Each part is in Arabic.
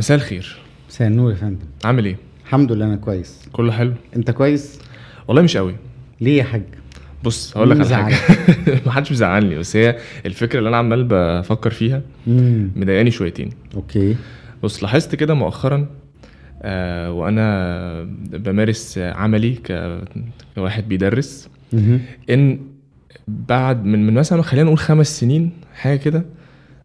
مساء الخير. مساء النور يا فندم. عامل إيه؟ الحمد لله أنا كويس. كله حلو. أنت كويس؟ والله مش قوي. ليه يا حاج؟ بص هقول لك على حاجة. محدش مزعلني بس هي الفكرة اللي أنا عمال بفكر فيها مضايقاني شويتين. أوكي. بص لاحظت كده مؤخرا آه وأنا بمارس عملي كواحد بيدرس. إن بعد من من مثلا خلينا نقول خمس سنين حاجة كده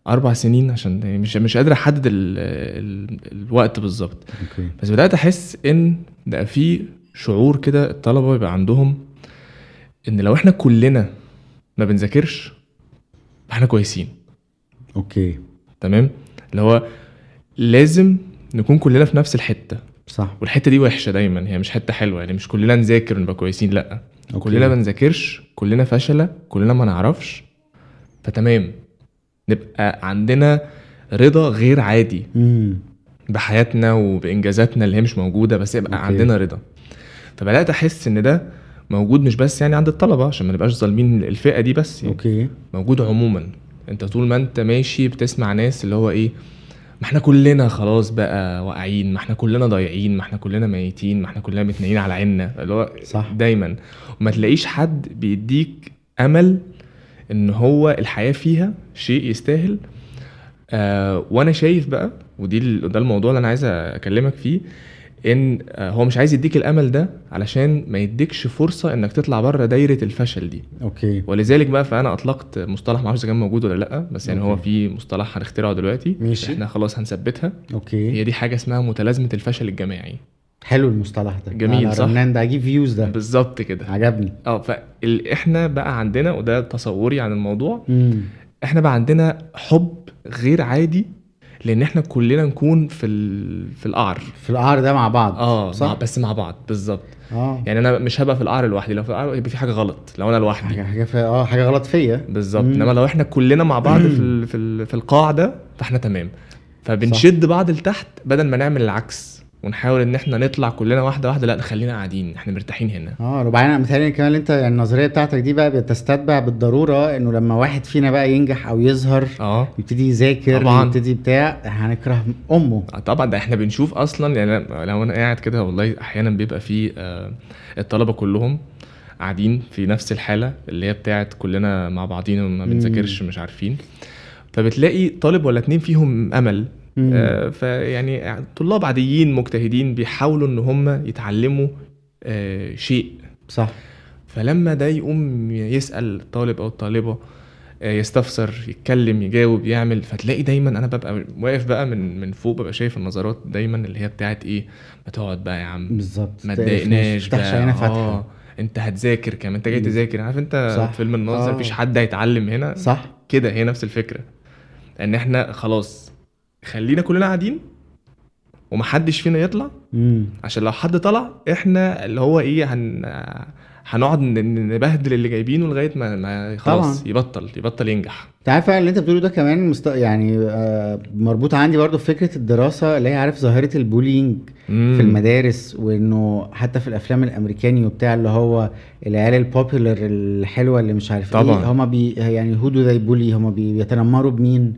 أربع سنين عشان مش مش قادر أحدد ال ال الوقت بالظبط. بس بدأت أحس إن بقى في شعور كده الطلبة بيبقى عندهم إن لو إحنا كلنا ما بنذاكرش إحنا كويسين. okay. تمام؟ اللي هو لازم نكون كلنا في نفس الحتة. صح. والحتة دي وحشة دايما هي مش حتة حلوة يعني مش كلنا نذاكر ونبقى كويسين لأ. okay. كلنا ما نذاكرش كلنا فشلة كلنا ما نعرفش فتمام. نبقى عندنا رضا غير عادي. امم بحياتنا وبإنجازاتنا اللي هي مش موجودة بس يبقى okay. عندنا رضا. فبدأت أحس إن ده موجود مش بس يعني عند الطلبة عشان ما نبقاش ظالمين الفئة دي بس يعني. okay. موجود عموما. أنت طول ما أنت ماشي بتسمع ناس اللي هو إيه ما إحنا كلنا خلاص بقى واقعين ما إحنا كلنا ضايعين ما إحنا كلنا ميتين ما إحنا كلنا متنيين على عيننا. اللي هو صح. دايما. وما تلاقيش حد بيديك أمل إن هو الحياة فيها شيء يستاهل. آه وأنا شايف بقى ودي ده الموضوع اللي أنا عايز أكلمك فيه إن آه هو مش عايز يديك الأمل ده علشان ما يديكش فرصة إنك تطلع بره دايرة الفشل دي. okay. ولذلك بقى فأنا أطلقت مصطلح معرفش إذا كان موجود ولا لأ بس يعني هو okay. في مصطلح هنخترعه دلوقتي. ماشي. إحنا خلاص هنثبتها. okay. هي دي حاجة اسمها متلازمة الفشل الجماعي. حلو المصطلح ده. جميل، صح؟ رنان ده هجيب فيوز ده. بالظبط كده. عجبني. آه فاحنا بقى عندنا وده تصوري عن الموضوع امم إحنا بقى عندنا حب غير عادي لأن إحنا كلنا نكون في ال... في القعر. في القعر ده مع بعض آه صح؟ مع بس مع بعض بالظبط. آه. يعني أنا مش هبقى في القعر لوحدي لو في القعر يبقى في حاجة غلط لو أنا لوحدي. حاجة حاجة في... آه حاجة غلط فيا. بالظبط. مم. إنما لو إحنا كلنا مع بعض في ال... في ال... في القاع ده فإحنا تمام. فبنشد بعض لتحت بدل ما نعمل العكس. ونحاول إن إحنا نطلع كلنا واحدة واحدة لأ خلينا قاعدين إحنا مرتاحين هنا آه وبعدين أنا متهيألي كمان أنت يعني النظرية بتاعتك دي بقى بتستتبع بالضرورة إنه لما واحد فينا بقى ينجح أو يظهر آه يبتدي يذاكر طبعاً. يبتدي بتاع هنكره أمه طبعا ده إحنا بنشوف أصلا يعني لو أنا قاعد كده والله أحيانا بيبقى في آه، الطلبة كلهم قاعدين في نفس الحالة اللي هي بتاعت كلنا مع بعضينا مم. بنذاكرش مش عارفين فبتلاقي طالب ولا اتنين فيهم أمل. آه، فيعني طلاب عاديين مجتهدين بيحاولوا إن هم يتعلموا آه، شيء. صح. فلما ده يقوم يسأل الطالب أو الطالبة آه، يستفسر يتكلم يجاوب يعمل فتلاقي دايما أنا ببقى واقف بقى من من فوق ببقى شايف النظرات دايما اللي هي بتاعت إيه؟ ما تقعد بقى يا عم. بالظبط. ما تضايقناش بقى. آه أنت هتذاكر كمان. أنت جاي. تذاكر. عارف أنت صح. فيلم الناظر آه. مفيش حد هيتعلم هنا؟ صح. كده هي نفس الفكرة. إن إحنا خلاص خلينا كلنا قاعدين ومحدش فينا يطلع؟ امم عشان لو حد طلع إحنا اللي هو إيه هن هنقعد نبهدل اللي جايبينه لغاية ما, ما خلاص طبعاً. يبطل يبطل ينجح. انت عارف اللي انت بتقوله ده كمان مست... يعني آه مربوط عندي برضو فكرة الدراسة اللي هي عارف ظاهرة ال bullying في المدارس وإنه حتى في الأفلام الأمريكاني وبتاع اللي هو العيال ال popular الحلوة اللي مش عارف طبعاً. إيه هما بي يعني who do they bully هما بي بيتنمروا بمين؟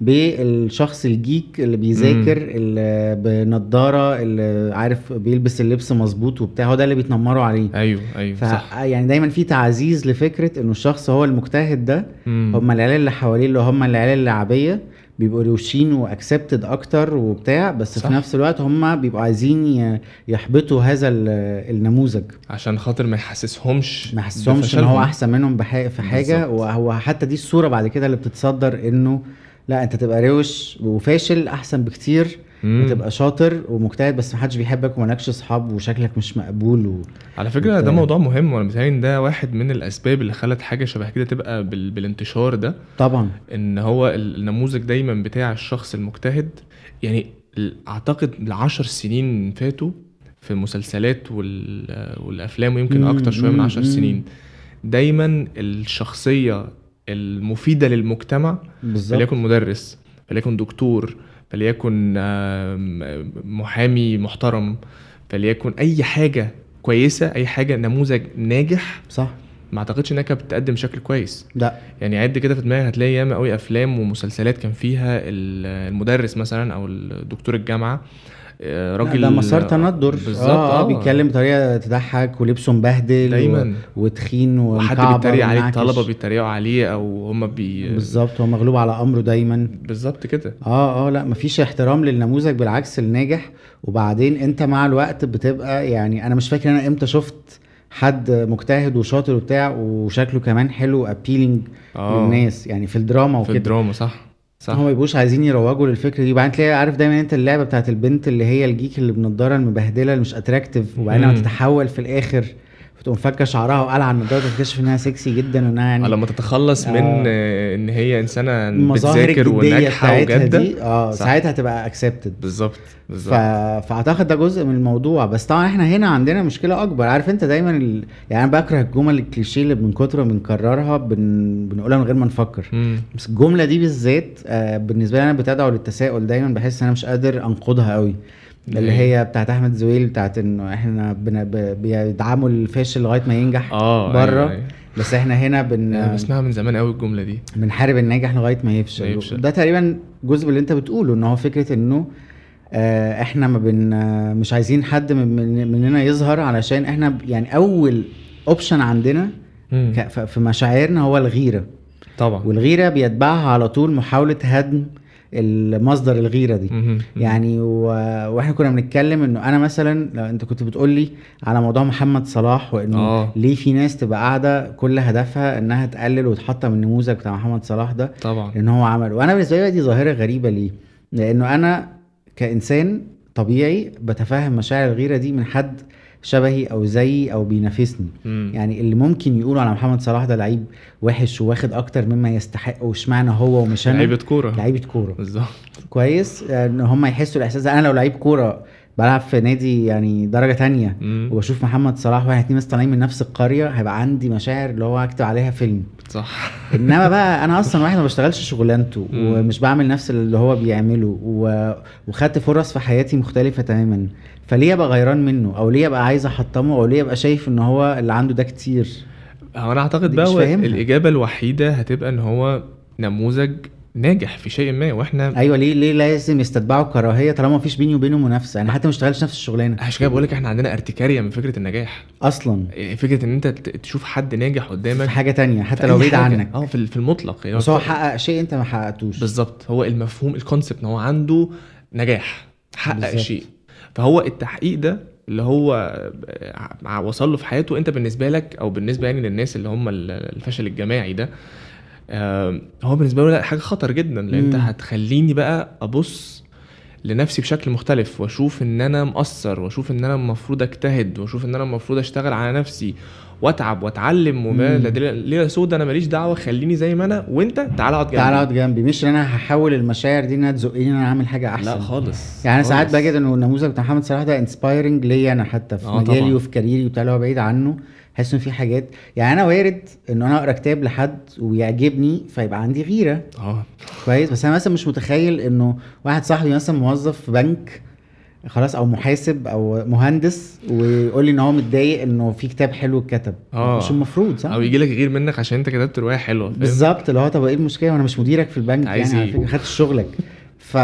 بالشخص الجيك اللي بيذاكر اللي بنضارة اللي عارف بيلبس اللبس مظبوط وبتاع هو ده اللي بيتنمروا عليه أيوه أيوه ف صح يعني دايما في تعزيز لفكرة إنه الشخص هو المجتهد ده. هم العيال اللي حواليه اللي هم العيال اللعبيه بيبقوا روشين واكسبتد أكتر وبتاع بس صح. في نفس الوقت هم بيبقوا عايزين يحبطوا هذا ال- النموذج عشان خاطر ما يحسسهمش ما يحسسهمش إن. هو أحسن منهم بح- في حاجة بالظبط. وهو حتى دي الصورة بعد كده اللي بتتصدر إنه لا انت تبقى روش وفاشل احسن بكتير مم. وتبقى شاطر ومجتهد بس محدش بيحبك ومالكش اصحاب وشكلك مش مقبول و... على فكرة ده. موضوع مهم وأنا متهيألي إن ده واحد من الأسباب اللي خلت حاجة شبه كده تبقى بال... بالانتشار ده طبعا إن هو النموذج دايما بتاع الشخص المجتهد يعني أعتقد العشر سنين فاتوا في المسلسلات وال... والأفلام ويمكن أكتر شوية من عشر. سنين دايما الشخصية المفيدة للمجتمع بالظبط. فليكن مدرس فليكن دكتور فليكن محامي محترم فليكن أي حاجة كويسة أي حاجة نموذج ناجح صح. ما أعتقدش كانت بتقدم بشكل كويس. لا. يعني عد كده في دماغك هتلاقي ياما قوي أفلام ومسلسلات كان فيها ال- المدرس مثلا أو الدكتور الجامعة راجل ده مسار تندر. بالظبط آه, آه. بيتكلم بطريقة تضحك ولبسه مبهدل دايما. و... وتخين وحد بيتريق عليه. الطلبة بيتريقوا عليه أو هم بي بالظبط هو مغلوب على أمره دايما. بالظبط كده. آه آه لا مفيش احترام للنموذج بالعكس الناجح. وبعدين أنت مع الوقت بتبقى يعني أنا مش فاكر أنا إمتى شفت حد مجتهد وشاطر وبتاع وشكله كمان حلو appealing آه. للناس. يعني في الدراما في وكده. الدراما صح. صح هم ما بيبقوش عايزين يروجوا للفكرة دي وبعدين تلاقي عارف دايما انت اللعبة بتاعت البنت اللي هي ال geek اللي بنضارة المبهدلة اللي مش attractive وبعدين لما. تتحول في الآخر فتقوم فكه شعرها وقلع النضاره تكتشف إنها سكسي جدا وإنها يعني لما تتخلص من آه. إن هي إنسانة بتذاكر وناجحة وجادة. دي آه. ساعتها هتبقى اكسبتد بالظبط ف... بالظبط فأعتقد ده جزء من الموضوع. بس طبعا إحنا هنا عندنا مشكلة أكبر. عارف أنت دايما ال... يعني أنا بكره الجمل الكليشيه اللي من كتر ما بنكررها بن... بنقولها من غير ما نفكر. مم. بس الجملة دي بالذات آه بالنسبة لي أنا بتدعو للتساؤل. دايما بحس إن أنا مش قادر انقضها قوي اللي هي بتاعت أحمد زويل بتاعت إنه إحنا. بيدعموا الفاشل لغاية ما ينجح آه بره أيوة، أيوة. بس إحنا هنا بن... بسمعها من زمان قوي الجملة دي بنحارب الناجح لغاية ما يفشل. ده تقريبا جزء من اللي أنت بتقوله إن هو فكرة إنه آه، إحنا ما بن آه، مش عايزين حد من من- مننا يظهر علشان إحنا يعني أول اوبشن عندنا في مشاعرنا هو الغيرة طبعا والغيرة بيتبعها على طول محاولة هدم المصدر الغيرة دي. يعني و... وإحنا كنا بنتكلم إنه أنا مثلا لو أنت كنت بتقول لي على موضوع محمد صلاح وإنه آه. ليه في ناس تبقى قاعدة كل هدفها إنها تقلل وتحطم النموذج بتاع محمد صلاح ده طبعا لأن هو عمل وأنا بالنسبة لي دي ظاهرة غريبة ليه لأنه أنا كإنسان طبيعي بتفهم مشاعر الغيرة دي من حد شبهي أو زيي أو بينافسني. يعني اللي ممكن يقولوا على محمد صلاح ده لعيب وحش وواخد أكتر مما يستحق واشمعنى هو ومش أنا لعيبة كورة. لعيبة كورة. بالظبط. كويس. إن هم يحسوا الإحساس أنا لو لعيب كورة بلعب في نادي يعني درجة تانية مم. وبشوف محمد صلاح واحد اتنين ناس طالعين من نفس القرية هيبقى عندي مشاعر اللي هو هكتب عليها فيلم. صح. إنما بقى أنا أصلا واحد ما بشتغلش شغلانته. ومش بعمل نفس اللي هو بيعمله و... وخدت فرص في حياتي مختلفة تماما. فليه أبقى غيران منه؟ أو ليه أبقى عايز أحطمه؟ أو ليه أبقى شايف إن هو اللي عنده ده كتير؟ هو أنا أعتقد بقى. الإجابة الوحيدة هتبقى إن هو نموذج ناجح في شيء ما وإحنا أيوه ليه ليه لازم يستتبعوا الكراهيه طالما مفيش بيني وبينه منافسة؟ يعني حتى ما اشتغلش نفس الشغلانة. عشان كده بقول لك إحنا عندنا ارتكارية من فكرة النجاح. أصلا. إيه، فكرة إن أنت تشوف حد ناجح قدامك في حاجة تانية حتى لو بعيد. عنك. آه في في المطلق. يعني بس هو حقق شيء أنت ما حققتوش. بالظبط. هو المفهوم الكونسبت إن هو عنده نجاح حقق بالظبط. شيء. فهو التحقيق ده اللي هو ع- وصل له في حياته أنت بالنسبة لك أو بالنسبة يعني للناس اللي هم ال- الفشل الجماعي ده هو بالنسبة له لا حاجة خطر جدا لأن أنت. هتخليني بقى أبص لنفسي بشكل مختلف وأشوف إن أنا مقصر وأشوف إن أنا المفروض أجتهد وأشوف إن أنا المفروض أشتغل على نفسي واتعب واتعلم وما ليله سودا أنا ماليش دعوة خليني زي ما أنا وأنت تعالى اقعد جنبي. تعالى اقعد جنبي. مش إن أنا هحول المشاعر دي انها تزقني إن أنا اعمل حاجة أحسن. لا خالص يعني أنا ساعات. بجد إنه النموذج بتاع محمد صلاح ده inspiring ليا أنا حتى في آه مجالي. وفي career ي وبتاع اللي هو بعيد عنه. حاسس ان في حاجات يعني أنا وارد ان أنا أقرأ كتاب لحد ويعجبني فيبقى عندي غيرة. آه. كويس؟ بس أنا مثلا مش متخيل إنه واحد صاحبي مثلا موظف في بنك خلاص أو محاسب أو مهندس ويقول لي إن هو متضايق إنه في كتاب حلو اتكتب. آه. مش المفروض صح؟ أو يجي لك غير منك عشان أنت كتبت رواية حلوة؟ بالظبط. اللي هو طب إيه المشكلة؟ وأنا مش مديرك في البنك عايز يعني على خدت شغلك. ف...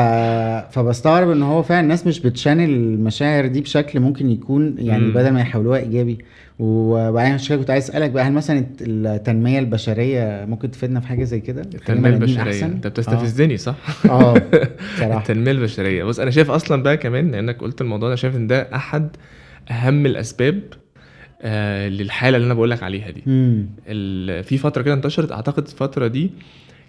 فبستغرب إن هو فعلا الناس مش بتشانل المشاعر دي بشكل ممكن يكون يعني مم. بدل ما يحولوها إيجابي. وبعدين عشان كده كنت عايز أسألك بقى هل مثلا الت- التنمية البشرية ممكن تفيدنا في حاجة زي كده؟ التنمية البشرية؟ أنت بتستفزني صح؟ آه آه صراحة التنمية البشرية. بص أنا شايف أصلا بقى كمان لأنك قلت الموضوع ده شايف إن ده أحد أهم الأسباب آه للحالة اللي أنا بقول لك عليها دي. في فترة كده انتشرت أعتقد الفترة دي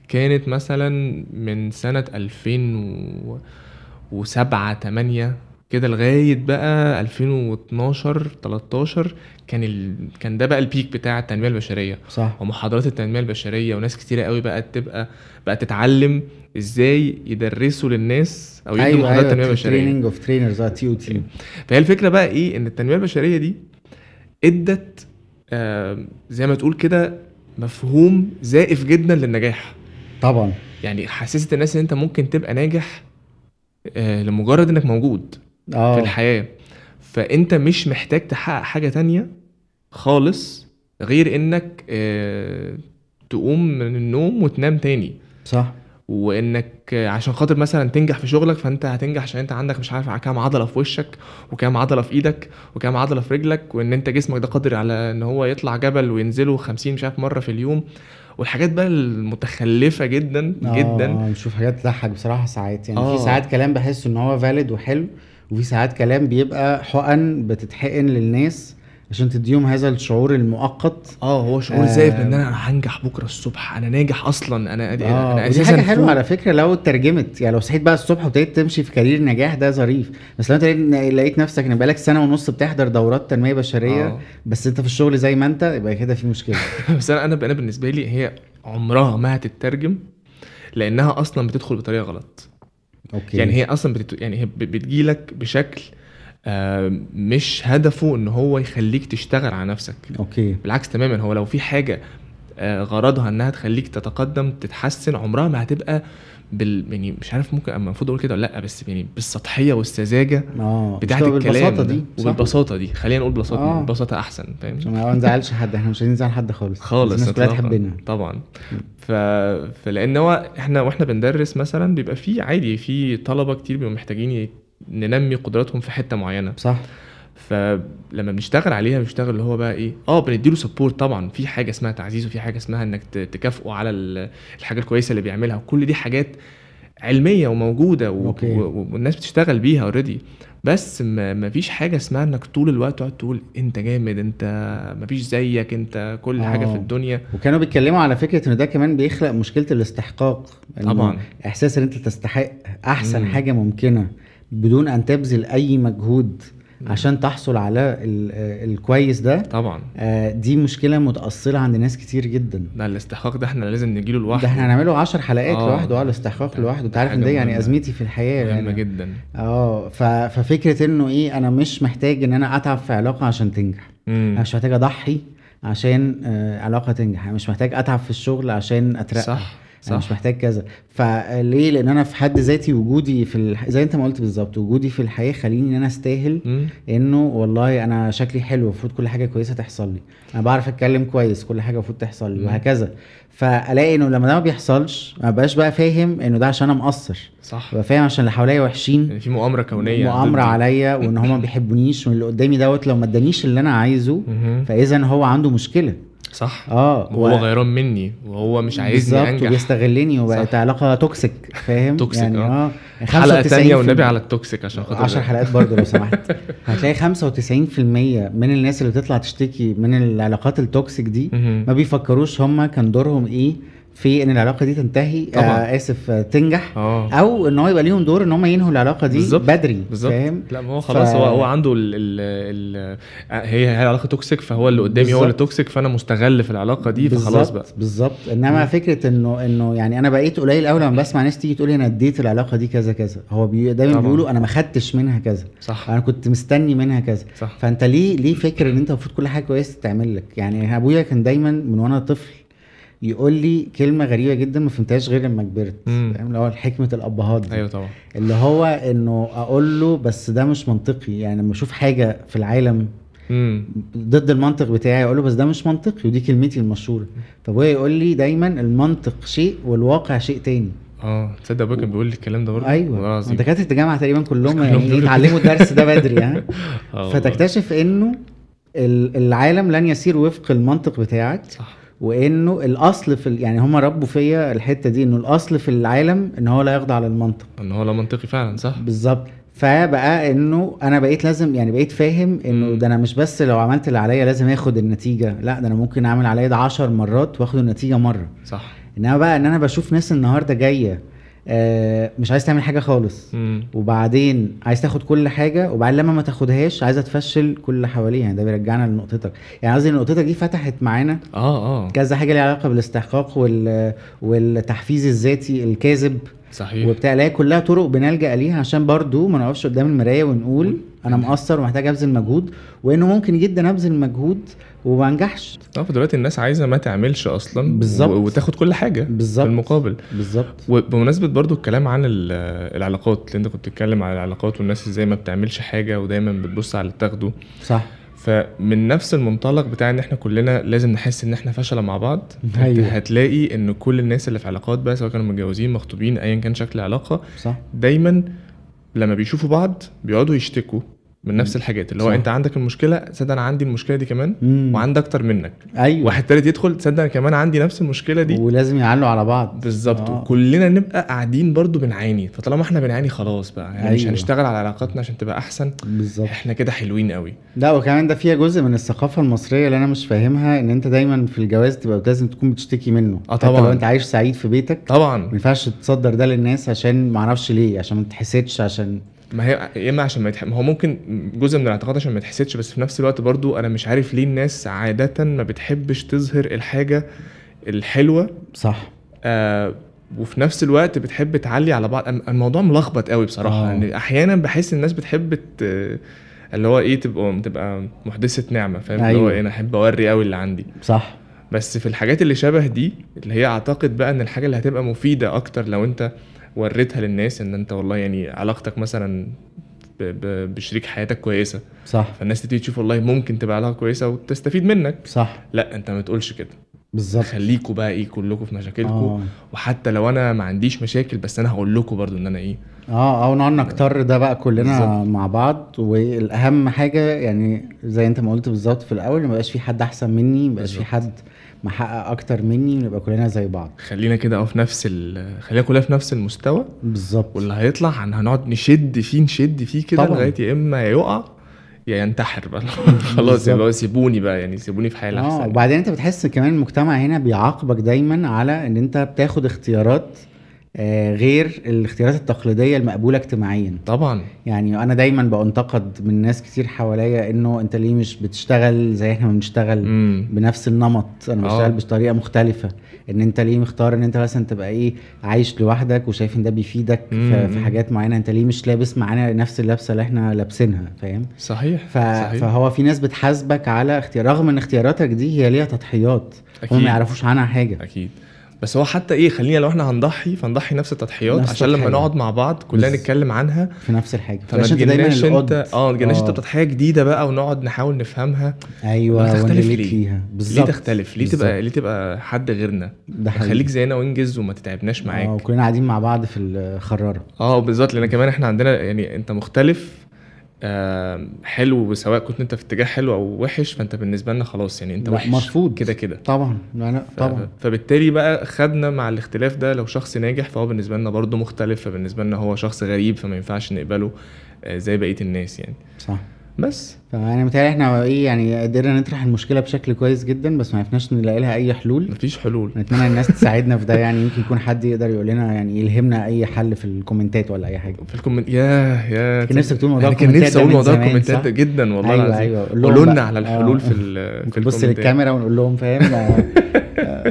كانت مثلا من سنة 2007 8 كده لغاية بقى 2012 13 كان ال... كان ده بقى ال peak بتاع التنمية البشرية. صح. ومحاضرات التنمية البشرية وناس كتيرة قوي بقت تبقى بقت تتعلم إزاي يدرسوا للناس أو يدوا أيوه محاضرات أيوه تنميه بشريه training of trainers TOT فهي الفكرة بقى إيه؟ إن التنمية البشرية دي إدت آه زي ما تقول كده مفهوم زائف جدا للنجاح. طبعا. يعني حسست الناس إن أنت ممكن تبقى ناجح آه لمجرد إنك موجود في آه الحياة. فأنت مش محتاج تحقق حاجة تانية خالص غير إنك آه، تقوم من النوم وتنام تاني. صح. وإنك عشان خاطر مثلا تنجح في شغلك فأنت هتنجح عشان أنت عندك مش عارف كام عضلة في وشك وكام عضلة في إيدك وكام عضلة في رجلك وإن أنت جسمك ده قادر على إن هو يطلع جبل وينزله 50 مش عارف مرة في اليوم. والحاجات بقى المتخلفة جدا جدا. آه بنشوف حاجات تضحك بصراحة ساعات. يعني آه. في ساعات كلام بحس إن هو فاليد وحلو وفي ساعات كلام بيبقى حقن بتتحقن للناس عشان تديهم هذا الشعور المؤقت آه هو شعور آه. زايف ان أنا هنجح بكرة الصبح أنا ناجح أصلا أنا آه أنا أساسا حاجة حلوة. على فكرة لو اترجمت يعني لو صحيت بقى الصبح وابتديت تمشي في كارير نجاح ده ظريف بس لو أنت لقيت- نفسك إن بقالك سنة ونص بتحضر دورات تنمية بشرية آه. بس أنت في الشغل زي ما أنت يبقى كده في مشكلة بس أنا أنا بالنسبة لي هي عمرها ما هتترجم لأنها أصلا بتدخل بطريقة غلط أوكي. يعني هي أصلا بتت... يعني هي بتجيلك بشكل آه، مش هدفه إن هو يخليك تشتغل على نفسك. أوكي. بالعكس تماما هو لو في حاجة آه، غرضها إنها تخليك تتقدم تتحسن عمرها ما هتبقى بال يعني مش عارف ممكن المفروض أقول كده ولا لأ بس يعني بالسطحية والسذاجة آه بتاعت الكلام بالبساطة. دي؟ وبالبساطه دي خلينا نقول ببساطة آه. ببساطة أحسن فاهم ما نزعلش حد إحنا مش عايزين نزعل حد خالص خالص الناس كلها. تحبنا طبعا ف... فلأن هو إحنا وإحنا بندرس مثلا بيبقى في عادي في طلبة كتير بيبقوا محتاجين ننمي قدراتهم في حتة معينة صح فلما بنشتغل عليها بنشتغل اللي هو بقى إيه آه بنديله سبورت طبعا. في حاجة اسمها تعزيز وفي حاجة اسمها إنك تكافئه على ال- الحاجة الكويسة اللي بيعملها. وكل دي حاجات علمية وموجودة و... والناس بتشتغل بيها اوريدي بس ما فيش حاجة اسمها إنك طول الوقت تقعد تقول أنت جامد أنت ما فيش زيك أنت كل حاجة آه. في الدنيا. وكانوا بيتكلموا على فكرة إن ده كمان بيخلق مشكلة الاستحقاق. طبعا. إحساس إن أنت تستحق أحسن مم. حاجة ممكنة بدون أن تبذل أي مجهود. عشان تحصل على ال- الكويس ده. طبعا. آه، دي مشكلة متاصله عند ناس كتير جدا. ده الاستحقاق ده إحنا لازم نجيله ده لوحده إحنا هنعمله 10 حلقات آه. لوحده. آه الاستحقاق ده- لوحده. انت ده عارف إن ده يعني. أزمتي في الحياة مهمة يعني. جدا. آه ففكرة إنه إيه أنا مش محتاج إن أنا أتعب في علاقة عشان تنجح. أنا مم. مش محتاج أضحي عشان آه، علاقة تنجح. أنا مش محتاج أتعب في الشغل عشان أترقى. صح. أنا مش صح. محتاج كذا. فليه؟ لأن أنا في حد ذاتي وجودي في الح... زي أنت ما قلت بالظبط وجودي في الحياة خليني إن أنا أستاهل مم. إنه والله أنا شكلي حلو المفروض كل حاجة كويسة تحصل لي. أنا بعرف أتكلم كويس كل حاجة المفروض تحصل لي مم. وهكذا. فألاقي إنه لما ده ما بيحصلش ما بقاش بقى فاهم إنه ده عشان أنا مقصر. صح. ببقى فاهم عشان اللي حواليا وحشين. يعني في مؤامرة كونية مؤامرة. عليا وإن هما ما بيحبونيش وإن اللي قدامي دوت لو ما ادانيش اللي أنا عايزه. فإذا هو عنده مشكلة. صح آه وهو غيران مني وهو مش عايزني بالظبط أنجح وبيستغلني وبقت. علاقة toxic فاهم toxic، يعني آه. آه حلقة 95% تانية والنبي على ال toxic عشان خاطر 10 حلقات برضه لو سمحت هتلاقي 95% من الناس اللي بتطلع تشتكي من العلاقات ال toxic دي. ما بيفكروش هم كان دورهم إيه في إن العلاقة دي تنتهي طبعا. آه آسف آه، تنجح آه. أو إن هو يبقى ليهم دور إن هم ينهوا العلاقة دي بالظبط. بدري بالظبط. فاهم؟ لا ما هو خلاص ف- هو هو عنده ال ال ال هي هي علاقة toxic فهو اللي قدامي هو اللي. toxic فأنا مستغل في العلاقة دي فخلاص بقى. بالظبط. إنما فكرة انه إنه يعني أنا بقيت قليل قوي لما بسمع ناس تيجي تقول لي أنا اديت العلاقة دي كذا كذا. هو بي دايما طبعا. بيقولوا أنا ما خدتش منها كذا. صح. أنا كنت مستني منها كذا. صح. فأنت ليه ليه فاكر إن أنت المفروض كل حاجة كويسة تتعمل لك؟ يعني أبويا كان دايما من وأنا طفل يقول لي كلمة غريبة جدا ما فهمتهاش غير لما كبرت مم. فاهم؟ اللي هو حكمه الابهات دي أيوه طبعا. اللي هو إنه أقول له بس ده مش منطقي يعني لما أشوف حاجة في العالم امم ضد المنطق بتاعي أقول له بس ده مش منطقي ودي كلمتي المشهورة. فابويا يقول لي دايما المنطق شيء والواقع شيء تاني. آه تصدق ابويا كان بيقول لي الكلام ده برضه؟ أيوه. دكاتره الجامعة تقريبا كلهم يعني بيقولوا يتعلموا الدرس ده بدري ها؟ والله. فتكتشف إنه ال- العالم لن يسير وفق المنطق بتاعك. صح. وإنه الأصل في يعني هم ربوا فيا الحتة دي إنه الأصل في العالم إن هو لا يخضع للمنطق. إن هو لا منطقي فعلا صح؟ بالظبط. فبقى إنه أنا بقيت لازم يعني بقيت فاهم إنه. ده أنا مش بس لو عملت اللي عليا لازم آخد النتيجة لا ده أنا ممكن أعمل عليا ده 10 مرات وآخد النتيجة مرة. صح. إنما بقى إن أنا بشوف ناس النهارده جاية مش عايز تعمل حاجة خالص. امم وبعدين عايز تاخد كل حاجة وبعدين لما ما تاخدهاش عايزة تفشل كل اللي حواليها. يعني ده بيرجعنا لنقطتك. يعني قصدي نقطتك دي فتحت معانا آه آه. كذا حاجة ليها علاقة بالاستحقاق وال... والتحفيز الذاتي الكاذب صحيح. وبتاع اللي هي كلها طرق بنلجأ ليها عشان برضو ما نقفش قدام المراية ونقول أنا مقصر ومحتاج ابذل مجهود وانه ممكن جدا ابذل مجهود وما انجحش. آه فدلوقتي الناس عايزة ما تعملش أصلا بالظبط. وتاخد كل حاجة بالظبط. في المقابل. بالظبط. وبمناسبه برضو الكلام عن ال- العلاقات اللي انت كنت بتتكلم عن العلاقات والناس إزاي ما بتعملش حاجة ودايما بتبص على اللي بتاخده. صح. فمن نفس المنطلق بتاع إن إحنا كلنا لازم نحس إن إحنا فشلة مع بعض أيوة. هتلاقي إن كل الناس اللي في علاقات بقى سواء كانوا متجوزين مخطوبين ايا كان شكل العلاقه صح. دايما لما بيشوفوا بعض بيقعدوا يشتكوا. من نفس الحاجات اللي هو صح. أنت عندك المشكلة تصدق أنا عندي المشكلة دي كمان مم. وعندي أكتر منك. أيوه. واحد تالت يدخل تصدق أنا كمان عندي نفس المشكلة دي. ولازم يعلوا على بعض. بالظبط. آه. وكلنا نبقى قاعدين برضو بنعاني. فطالما إحنا بنعاني خلاص بقى يعني مش أيوة. هنشتغل على علاقاتنا عشان تبقى أحسن. بالظبط. إحنا كده حلوين قوي. لا وكمان ده فيها جزء من الثقافة المصرية اللي أنا مش فاهمها إن أنت دايما في الجواز تبقى لازم تكون بتشتكي منه. حتى طبعاً. لو أنت عايش سعيد في بيتك ما طبعا ينفعش تصدر ده للناس عشان معرفش ليه عشان ما تتحسدش عشان ما هي يا إما عشان ما يتح... ما هو ممكن جزء من الاعتقاد عشان ما يتحسدش بس في نفس الوقت برضو أنا مش عارف ليه الناس عادة ما بتحبش تظهر الحاجة الحلوة. صح. آه وفي نفس الوقت بتحب تعلي على بعض. الم- الموضوع ملخبط قوي بصراحة. آه. يعني أحيانا بحس الناس بتحب ت... اللي هو إيه تبقى تبقى محدثة نعمة فاهم؟ اللي هو أيوة. إيه أنا أحب أوري قوي اللي عندي. صح. بس في الحاجات اللي شبه دي اللي هي أعتقد بقى إن الحاجة اللي هتبقى مفيدة أكتر لو أنت وريتها للناس إن أنت والله يعني علاقتك مثلا. بشريك حياتك كويسة. صح. فالناس تبتدي تشوف والله ممكن تبقى علاقة كويسة وتستفيد منك. صح. لا أنت ما تقولش كده. بالظبط خليكوا بقى إيه كلكم في مشاكلكم آه. وحتى لو أنا ما عنديش مشاكل بس أنا هقول لكم برضو إن أنا إيه آه أو نقعد نكتر ده بقى كلنا بالظبط. مع بعض والأهم حاجة يعني زي أنت ما قلت بالظبط في الأول ما يبقاش في حد أحسن مني ما يبقاش في. حد محقق أكتر مني نبقى كلنا زي بعض خلينا كده آه في نفس ال... خلينا كلنا في نفس المستوى بالظبط واللي هيطلع هن- هنقعد نشد فيه نشد فيه كده. لغاية يا إما يقع يا ينتحر بقى خلاص بالظبط. يبقى سيبوني بقى يعني سيبوني في حالي آه أحسن وبعدين انت بتحس كمان المجتمع هنا بيعاقبك دايما على إن انت بتاخد اختيارات آه، غير الاختيارات التقليدية المقبولة اجتماعيا. طبعا. يعني أنا دايما بنتقد من ناس كتير حواليا إنه أنت ليه مش بتشتغل زي إحنا ما بنشتغل بنفس النمط؟ أنا آه. بشتغل بطريقة مختلفة. إن أنت ليه مختار إن أنت مثلا تبقى إيه عايش لوحدك وشايف ان ده بيفيدك في, مم. في حاجات معينة أنت ليه مش لابس معانا نفس اللبسة اللي إحنا لابسينها؟ فاهم؟ صحيح ف... صحيح. فهو في ناس بتحاسبك على اختيار رغم إن اختياراتك دي هي ليها تضحيات. هم. ما يعرفوش عنها حاجة. أكيد. بس هو حتى إيه خلينا لو إحنا هنضحي فنضحي نفس التضحيات نفس عشان لما. نقعد مع بعض كلنا نتكلم عنها. في نفس الحاجة. فما انت تجيناش انت القد. آه ما تجيناش انت بتضحيه جديدة بقى ونقعد نحاول نفهمها. أيوه تختلف ليه؟ فيها. ليه بالظبط. تختلف؟ ليه بالظبط. تبقى ليه تبقى حد غيرنا؟ ده حقيقي. خليك زينا وانجز وما تتعبناش آه معاك وكلنا قاعدين مع بعض في الخرارة. آه بالظبط. لأن كمان إحنا عندنا يعني أنت مختلف آه حلو سواء كنت انت في اتجاه حلو أو وحش فانت بالنسبة لنا خلاص يعني انت وحش. مرفوض. كده كده. طبعا لا لا ف- طبعا. فبالتالي بقى خدنا مع الاختلاف ده لو شخص ناجح فهو بالنسبة لنا برضه مختلف فبالنسبة لنا هو شخص غريب فما ينفعش نقبله آه، زي بقية الناس يعني. صح. بس فأنا متهيألي إحنا إيه يعني قدرنا نطرح المشكلة بشكل كويس جدا بس ما عرفناش نلاقي لها أي حلول مفيش حلول نتمنى الناس تساعدنا في ده يعني يمكن يكون حد يقدر يقول لنا يعني يلهمنا أي حل في الكومنتات ولا أي حاجة في الكومنت يا يا كان نفسك تقول موضوع أنا كان الكومنتات نفسي أقول موضوع الكومنتات؟ ده جدا والله أيوة، العظيم أيوة. قولوا لنا. على آه. الحلول في ال- في نبص الكومنتات. للكاميرا ونقول لهم فاهم آه، آه،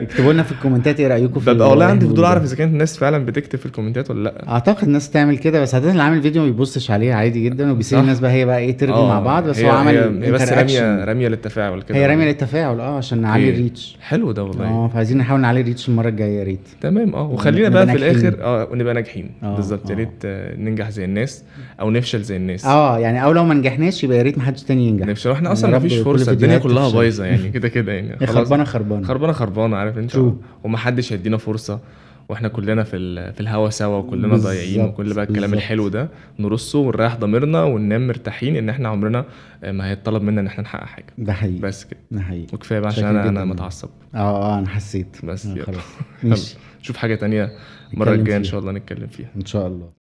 اكتبوا لنا في الكومنتات إيه رأيكم في ببقى والله عندي الحلول فضول ده. أعرف إذا كانت الناس فعلا بتكتب في الكومنتات ولا لأ أعتقد الناس تعمل كده بس عاده اللي عامل فيديو ما بيبصش عليه عادي جدا وبيسيب. الناس بقى هي بقى إيه ترغي آه، مع بعض بس هو عمل هي, بس. راميه رامية للتفاعل كده هي رامية للتفاعل آه عشان نعلي الريتش حلو ده والله آه فعايزين نحاول نعلي الريتش المرة الجاية يا ريت تمام آه وخلينا نبقى بقى في. الآخر آه ونبقى ناجحين آه، بالظبط يا آه. ريت آه، ننجح زي الناس أو نفشل زي الناس آه يعني أو لو ما نجحناش يبقى يا ريت ما حدش تاني ينجح نفشل إحنا يعني أصلا رب كل فرصة الدنيا كلها. بايظة يعني كده كده يعني خلاص خربانة خربانة خربانة خربانة عارف انت؟ True. ومحدش هيدينا فرصة وإحنا كلنا في في الهوا سوا وكلنا ضايعين وكل بقى الكلام بالظبط. الحلو ده نرصه ونريح ضميرنا وننام مرتاحين إن إحنا عمرنا ما هيتطلب منا إن إحنا نحقق حاجة. ده حقيقي. بس كده. ده حقيقي. وكفاية بقى عشان أنا أنا. متعصب. آه آه أنا حسيت. بس. خلاص. نشوف حاجة تانية المرة الجاية إن. شاء الله نتكلم فيها. إن شاء الله.